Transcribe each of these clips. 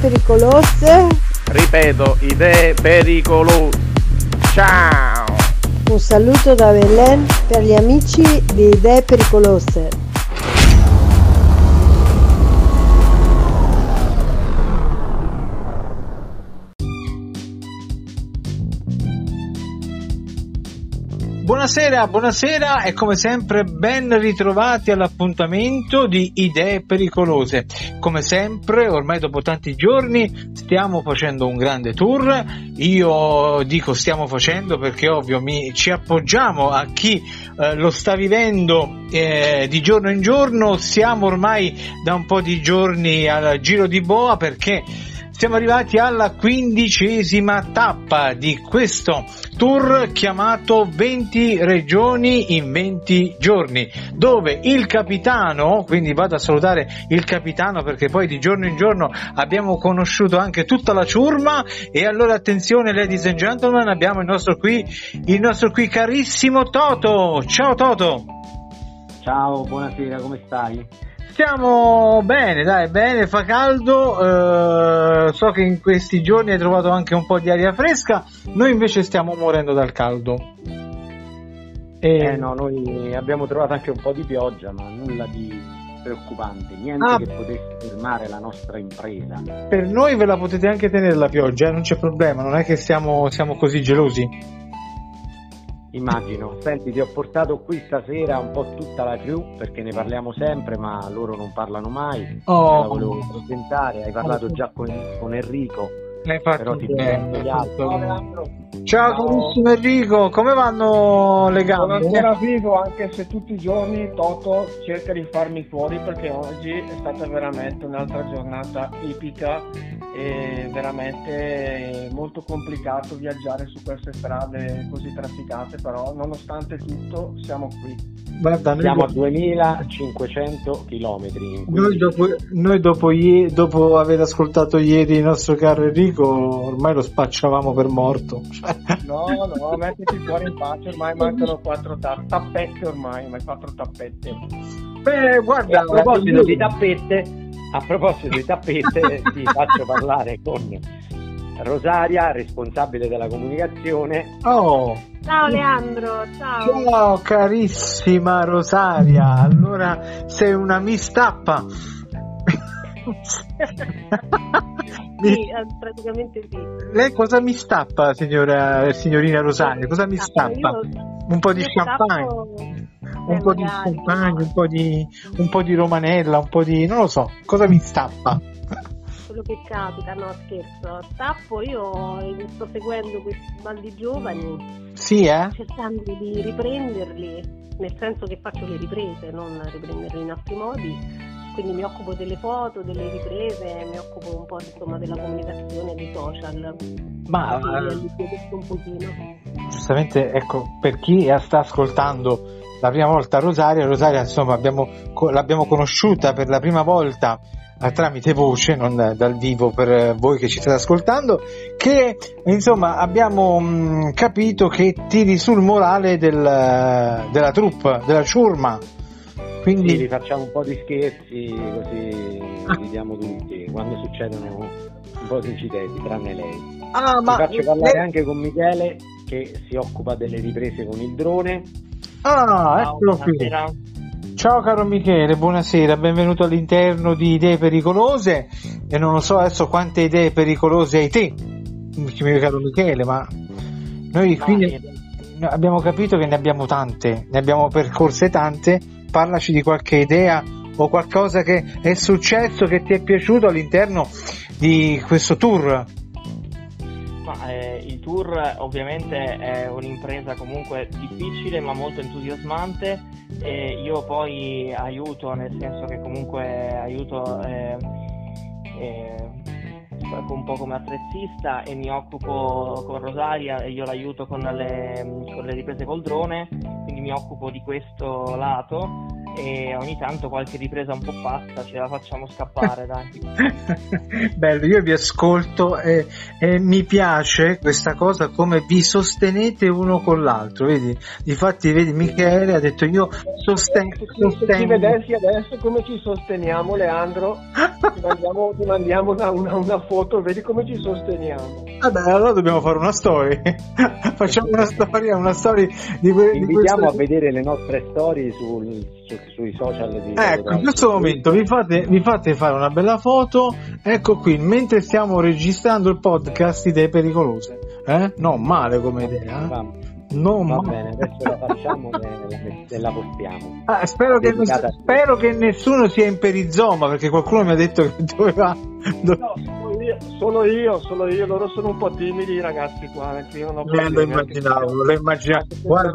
Pericolose. Ripeto, idee pericolose. Ciao! Un saluto da Belen per gli amici di Idee pericolose. Buonasera, buonasera e come sempre ben ritrovati all'appuntamento di Idee Pericolose. Come sempre, ormai dopo tanti giorni stiamo facendo un grande tour. Io dico stiamo facendo perché ovvio mi, ci appoggiamo a chi eh, lo sta vivendo eh, di giorno in giorno. Siamo ormai da un po' di giorni al giro di boa perché siamo arrivati alla quindicesima tappa di questo tour chiamato 20 regioni in 20 giorni, dove il capitano, quindi vado a salutare il capitano perché poi di giorno in giorno abbiamo conosciuto anche tutta la ciurma e allora attenzione ladies and gentlemen, abbiamo il nostro qui, il nostro qui carissimo Toto. Ciao Toto! Ciao, buonasera, come stai? Stiamo bene, dai, bene, fa caldo, eh, so che in questi giorni hai trovato anche un po' di aria fresca, noi invece stiamo morendo dal caldo. E... Eh no, noi abbiamo trovato anche un po' di pioggia, ma nulla di preoccupante, niente ah, che potesse fermare la nostra impresa. Per noi ve la potete anche tenere la pioggia, eh, non c'è problema, non è che siamo, siamo così gelosi. Immagino. Senti, ti ho portato qui stasera un po' tutta la crew perché ne parliamo sempre, ma loro non parlano mai. Oh. La volevo presentare. Hai parlato già con, con Enrico. L'hai fatto però ti bene, Ciao carissimo Enrico, come vanno le gambe? Buonasera Vivo, anche se tutti i giorni Toto cerca di farmi fuori perché oggi è stata veramente un'altra giornata epica e veramente molto complicato viaggiare su queste strade così trafficate, però nonostante tutto siamo qui. Guarda, siamo a 2500 km. Noi, dopo, noi dopo, dopo, aver ascoltato ieri il nostro caro Enrico, ormai lo spacciavamo per morto. No, no, mettiti fuori in pace, ormai mancano quattro ta- tappette ormai, ma quattro tappette. Beh, guarda, a proposito di tappette, a proposito di tappette, ti faccio parlare con Rosaria, responsabile della comunicazione. Oh! Ciao Leandro, ciao. Ciao carissima Rosaria, allora sei una mistappa. sì, eh, praticamente sì. Lei cosa mi stappa, signora, signorina Rosaria? Cosa mi stappa? Un po' di champagne? Un po' di champagne, un po' di, un po' di romanella, un po' di... non lo so, cosa mi stappa? quello che capita, no scherzo. Stappo io sto seguendo questi baldi giovani. Sì, eh? Cercando di riprenderli, nel senso che faccio le riprese, non riprenderli in altri modi. Quindi mi occupo delle foto, delle riprese, mi occupo un po' insomma, della comunicazione, dei social. Ma un pochino. giustamente, ecco, per chi sta ascoltando la prima volta Rosaria, Rosaria insomma abbiamo, l'abbiamo conosciuta per la prima volta tramite voce, non dal vivo per voi che ci state ascoltando, che insomma abbiamo mh, capito che tiri sul morale del, della troupe, della ciurma. Quindi sì, facciamo un po' di scherzi così ridiamo tutti quando succedono un po' di incidenti, tranne lei. Ah, Ti ma faccio parlare anche con Michele che si occupa delle riprese con il drone. Ah, eccolo qui. Ciao caro Michele, buonasera, benvenuto all'interno di Idee Pericolose e non lo so adesso quante idee pericolose hai te, mio caro Michele, ma noi qui abbiamo capito che ne abbiamo tante, ne abbiamo percorse tante, parlaci di qualche idea o qualcosa che è successo che ti è piaciuto all'interno di questo tour. Ma, eh, il tour ovviamente è un'impresa comunque difficile ma molto entusiasmante e io poi aiuto nel senso che comunque aiuto eh, eh, un po' come attrezzista e mi occupo con Rosaria e io l'aiuto con le, con le riprese col drone, quindi mi occupo di questo lato e ogni tanto qualche ripresa un po' pazza ce la facciamo scappare, dai. Bello, io vi ascolto e, e, mi piace questa cosa come vi sostenete uno con l'altro, vedi? Difatti, vedi, Michele ha detto io sostengo. Se ti vedessi adesso come ci sosteniamo, Leandro, ti mandiamo, ti mandiamo una, una, una, foto, vedi come ci sosteniamo. Vabbè, allora dobbiamo fare una storia. Facciamo una storia, una storia di que- Invitiamo di a vedere le nostre storie sul, su, sui social di Ecco, in questo momento vi fate, vi fate, fare una bella foto. Ecco qui, mentre stiamo registrando il podcast Idee Pericolose. Eh? No, male come idea. Va, non va male. bene, adesso la facciamo e, e la postiamo. Ah, spero, che ness- spero, che nessuno sia in perizoma perché qualcuno mi ha detto che doveva. Do- no, sono io, sono io, loro sono un po' timidi ragazzi qua. Io non ho eh, lo immaginavo, lo immaginavo. Guarda,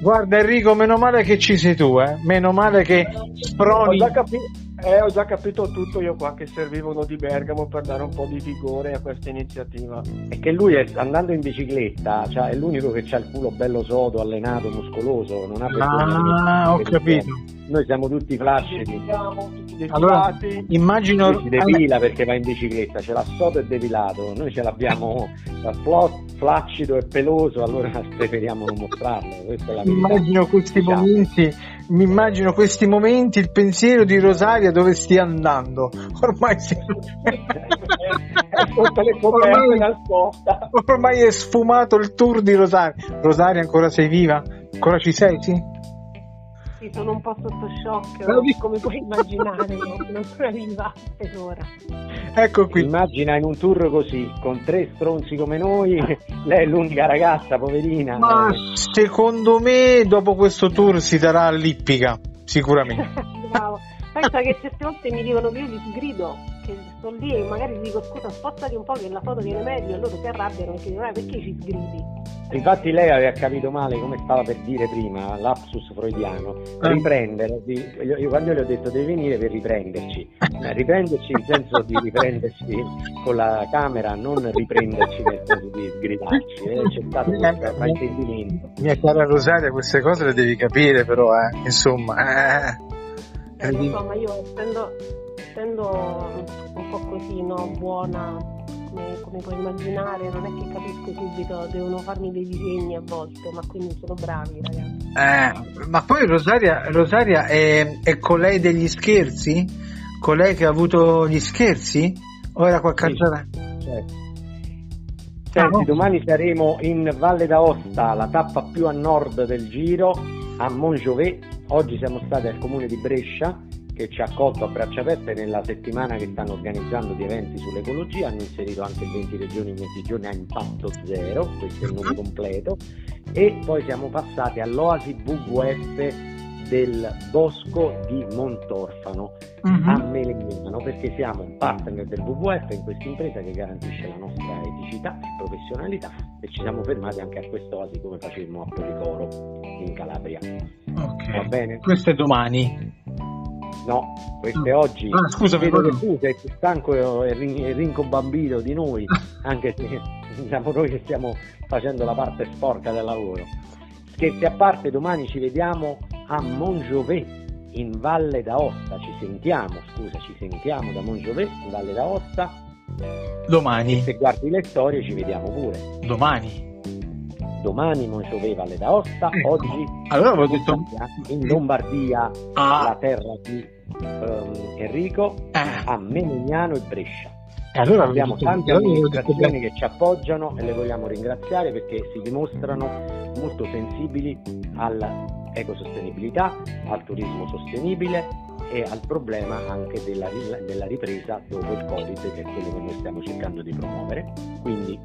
Guarda Enrico, meno male che ci sei tu, eh? meno male che sproni. Ho già, capi- eh, ho già capito tutto io qua che serviva uno di Bergamo per dare un po' di vigore a questa iniziativa. È che lui è, andando in bicicletta cioè, è l'unico che ha il culo bello sodo, allenato, muscoloso, non ha Ah, ho capito. Noi siamo tutti flaccidi. Allora, immagino lui si depila perché va in bicicletta, ce l'ha sodo e depilato, noi ce l'abbiamo flaccido e peloso, allora preferiamo non mostrarlo. Questa è la verità. Immagino questi diciamo. momenti, mi immagino questi momenti, il pensiero di Rosaria dove stia andando. Ormai si... ormai, ormai è sfumato il tour di Rosaria. Rosaria, ancora sei viva? Ancora ci sei, sì? Sì, sono un po' sotto shock, come puoi immaginare, non sono arrivata per ora. Ecco qui. Immagina in un tour così, con tre stronzi come noi, lei è l'unica ragazza, poverina. Ma eh. secondo me dopo questo tour si darà all'ippica, sicuramente. Bravo. Pensa che certe volte mi dicono che io li sgrido, che sto lì e magari dico scusa spostati un po' che la foto viene meglio e loro si arrabbiano e chiedono eh, perché ci sgridi? Infatti lei aveva capito male come stava per dire prima, lapsus freudiano, Eh. riprendere, io, io quando le ho detto devi venire per riprenderci, Eh, riprenderci in senso di riprenderci con la camera, non riprenderci nel senso di sgridarci, eh, c'è stato questo fraintendimento. Mia cara Rosaria, queste cose le devi capire però, eh. insomma. Eh. Eh, insomma, io essendo, essendo un po' così, no, buona, come, come, puoi immaginare, non è che capisco subito, devono farmi dei disegni a volte, ma quindi sono bravi ragazzi. Eh, ma poi Rosaria, Rosaria è, è colei degli scherzi? Colei che ha avuto gli scherzi? O era qualche Sì. altra? Certo. Senti, domani saremo in Valle d'Aosta, la tappa più a nord del giro, a Montjovet. Oggi siamo stati al comune di Brescia che ci ha accolto a braccia aperte nella settimana che stanno organizzando di eventi sull'ecologia, hanno inserito anche il 20 regioni in 20 giorni a impatto zero, questo è il nome completo, e poi siamo passati all'Oasi WWF del Bosco di Montorfano Mhm. a Melegnano perché siamo un partner del WWF in questa impresa che garantisce la nostra eticità e professionalità e ci siamo fermati anche a quest'oasi come facemmo a Policoro in Calabria. Ok. Va bene? Questo è domani. No, questo è oggi. Ah, scusami, Vedo che tu sei più stanco e rin- e rincobambito di noi, anche se siamo noi che stiamo facendo la parte sporca del lavoro. Scherzi a parte, domani ci vediamo a Montjovet in Valle d'Aosta. Ci sentiamo, scusa, ci sentiamo da Montjovet in Valle d'Aosta. Domani. Se guardi le storie ci vediamo pure. Domani. Domani Montjovet Valle d'Aosta, Ecco. oggi Allora avevo detto... in Lombardia, Ah. la terra di ehm, Enrico, Eh, a Melegnano e Brescia. allora Abbiamo detto- tante amministrazioni che ci appoggiano e le vogliamo ringraziare perché si dimostrano molto sensibili all'ecosostenibilità, al turismo sostenibile e al problema anche della, della ripresa dopo il Covid che è quello che noi stiamo cercando di promuovere. Quindi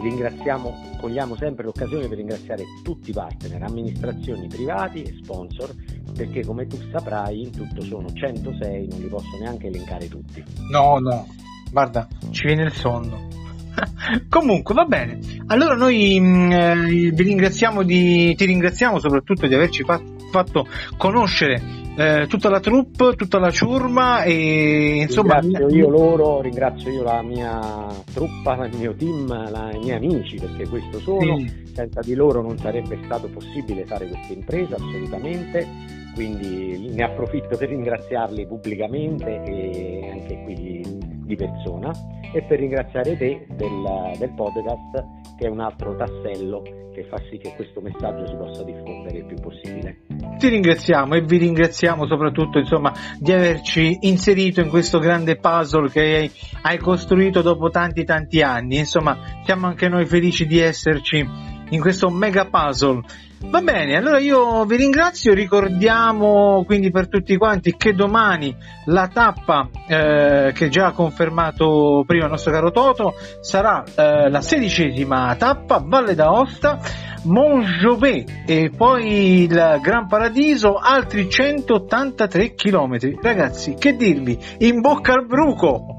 ringraziamo, cogliamo sempre l'occasione per ringraziare tutti i partner, amministrazioni privati e sponsor perché come tu saprai in tutto sono 106, non li posso neanche elencare tutti. No, no, guarda, ci viene il sonno. Comunque, va bene. Allora noi mh, eh, ringraziamo di, ti ringraziamo soprattutto di averci fa- fatto conoscere eh, tutta la troupe, tutta la ciurma e insomma... Ringrazio io loro, ringrazio io la mia truppa, il mio team, la, i miei amici perché questo sono, Sì. senza di loro non sarebbe stato possibile fare questa impresa assolutamente, quindi ne approfitto per ringraziarli pubblicamente e anche qui di, di persona. E per ringraziare te del, del podcast che è un altro tassello che fa sì che questo messaggio si possa diffondere il più possibile. Ti ringraziamo e vi ringraziamo soprattutto insomma, di averci inserito in questo grande puzzle che hai, costruito dopo tanti tanti anni. Insomma, siamo anche noi felici di esserci in questo mega puzzle. Va bene, allora io vi ringrazio, ricordiamo quindi per tutti quanti che domani la tappa eh, che già ha confermato prima il nostro caro Toto sarà eh, la sedicesima tappa Valle d'Aosta Montjovet e poi il Gran Paradiso altri 183 km ragazzi che dirvi in bocca al bruco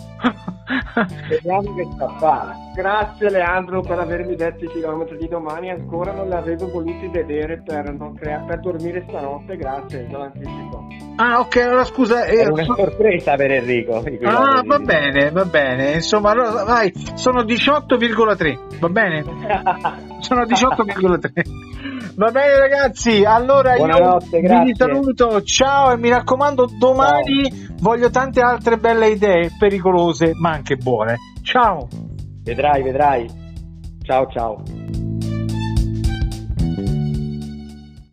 Vediamo che sta a fare. Grazie Leandro per avermi detto i chilometri di domani, ancora non li avevo voluti vedere per, non crea- per dormire stanotte, grazie, lo anticipo. ah ok allora scusa eh, È una sorpresa per Enrico. ah va bene va bene insomma allora vai sono 18,3 va bene sono 18,3 va bene ragazzi allora Buonanotte, io grazie. vi saluto ciao e mi raccomando domani voglio tante altre belle idee pericolose ma anche buone ciao Vedrai, vedrai. Ciao ciao.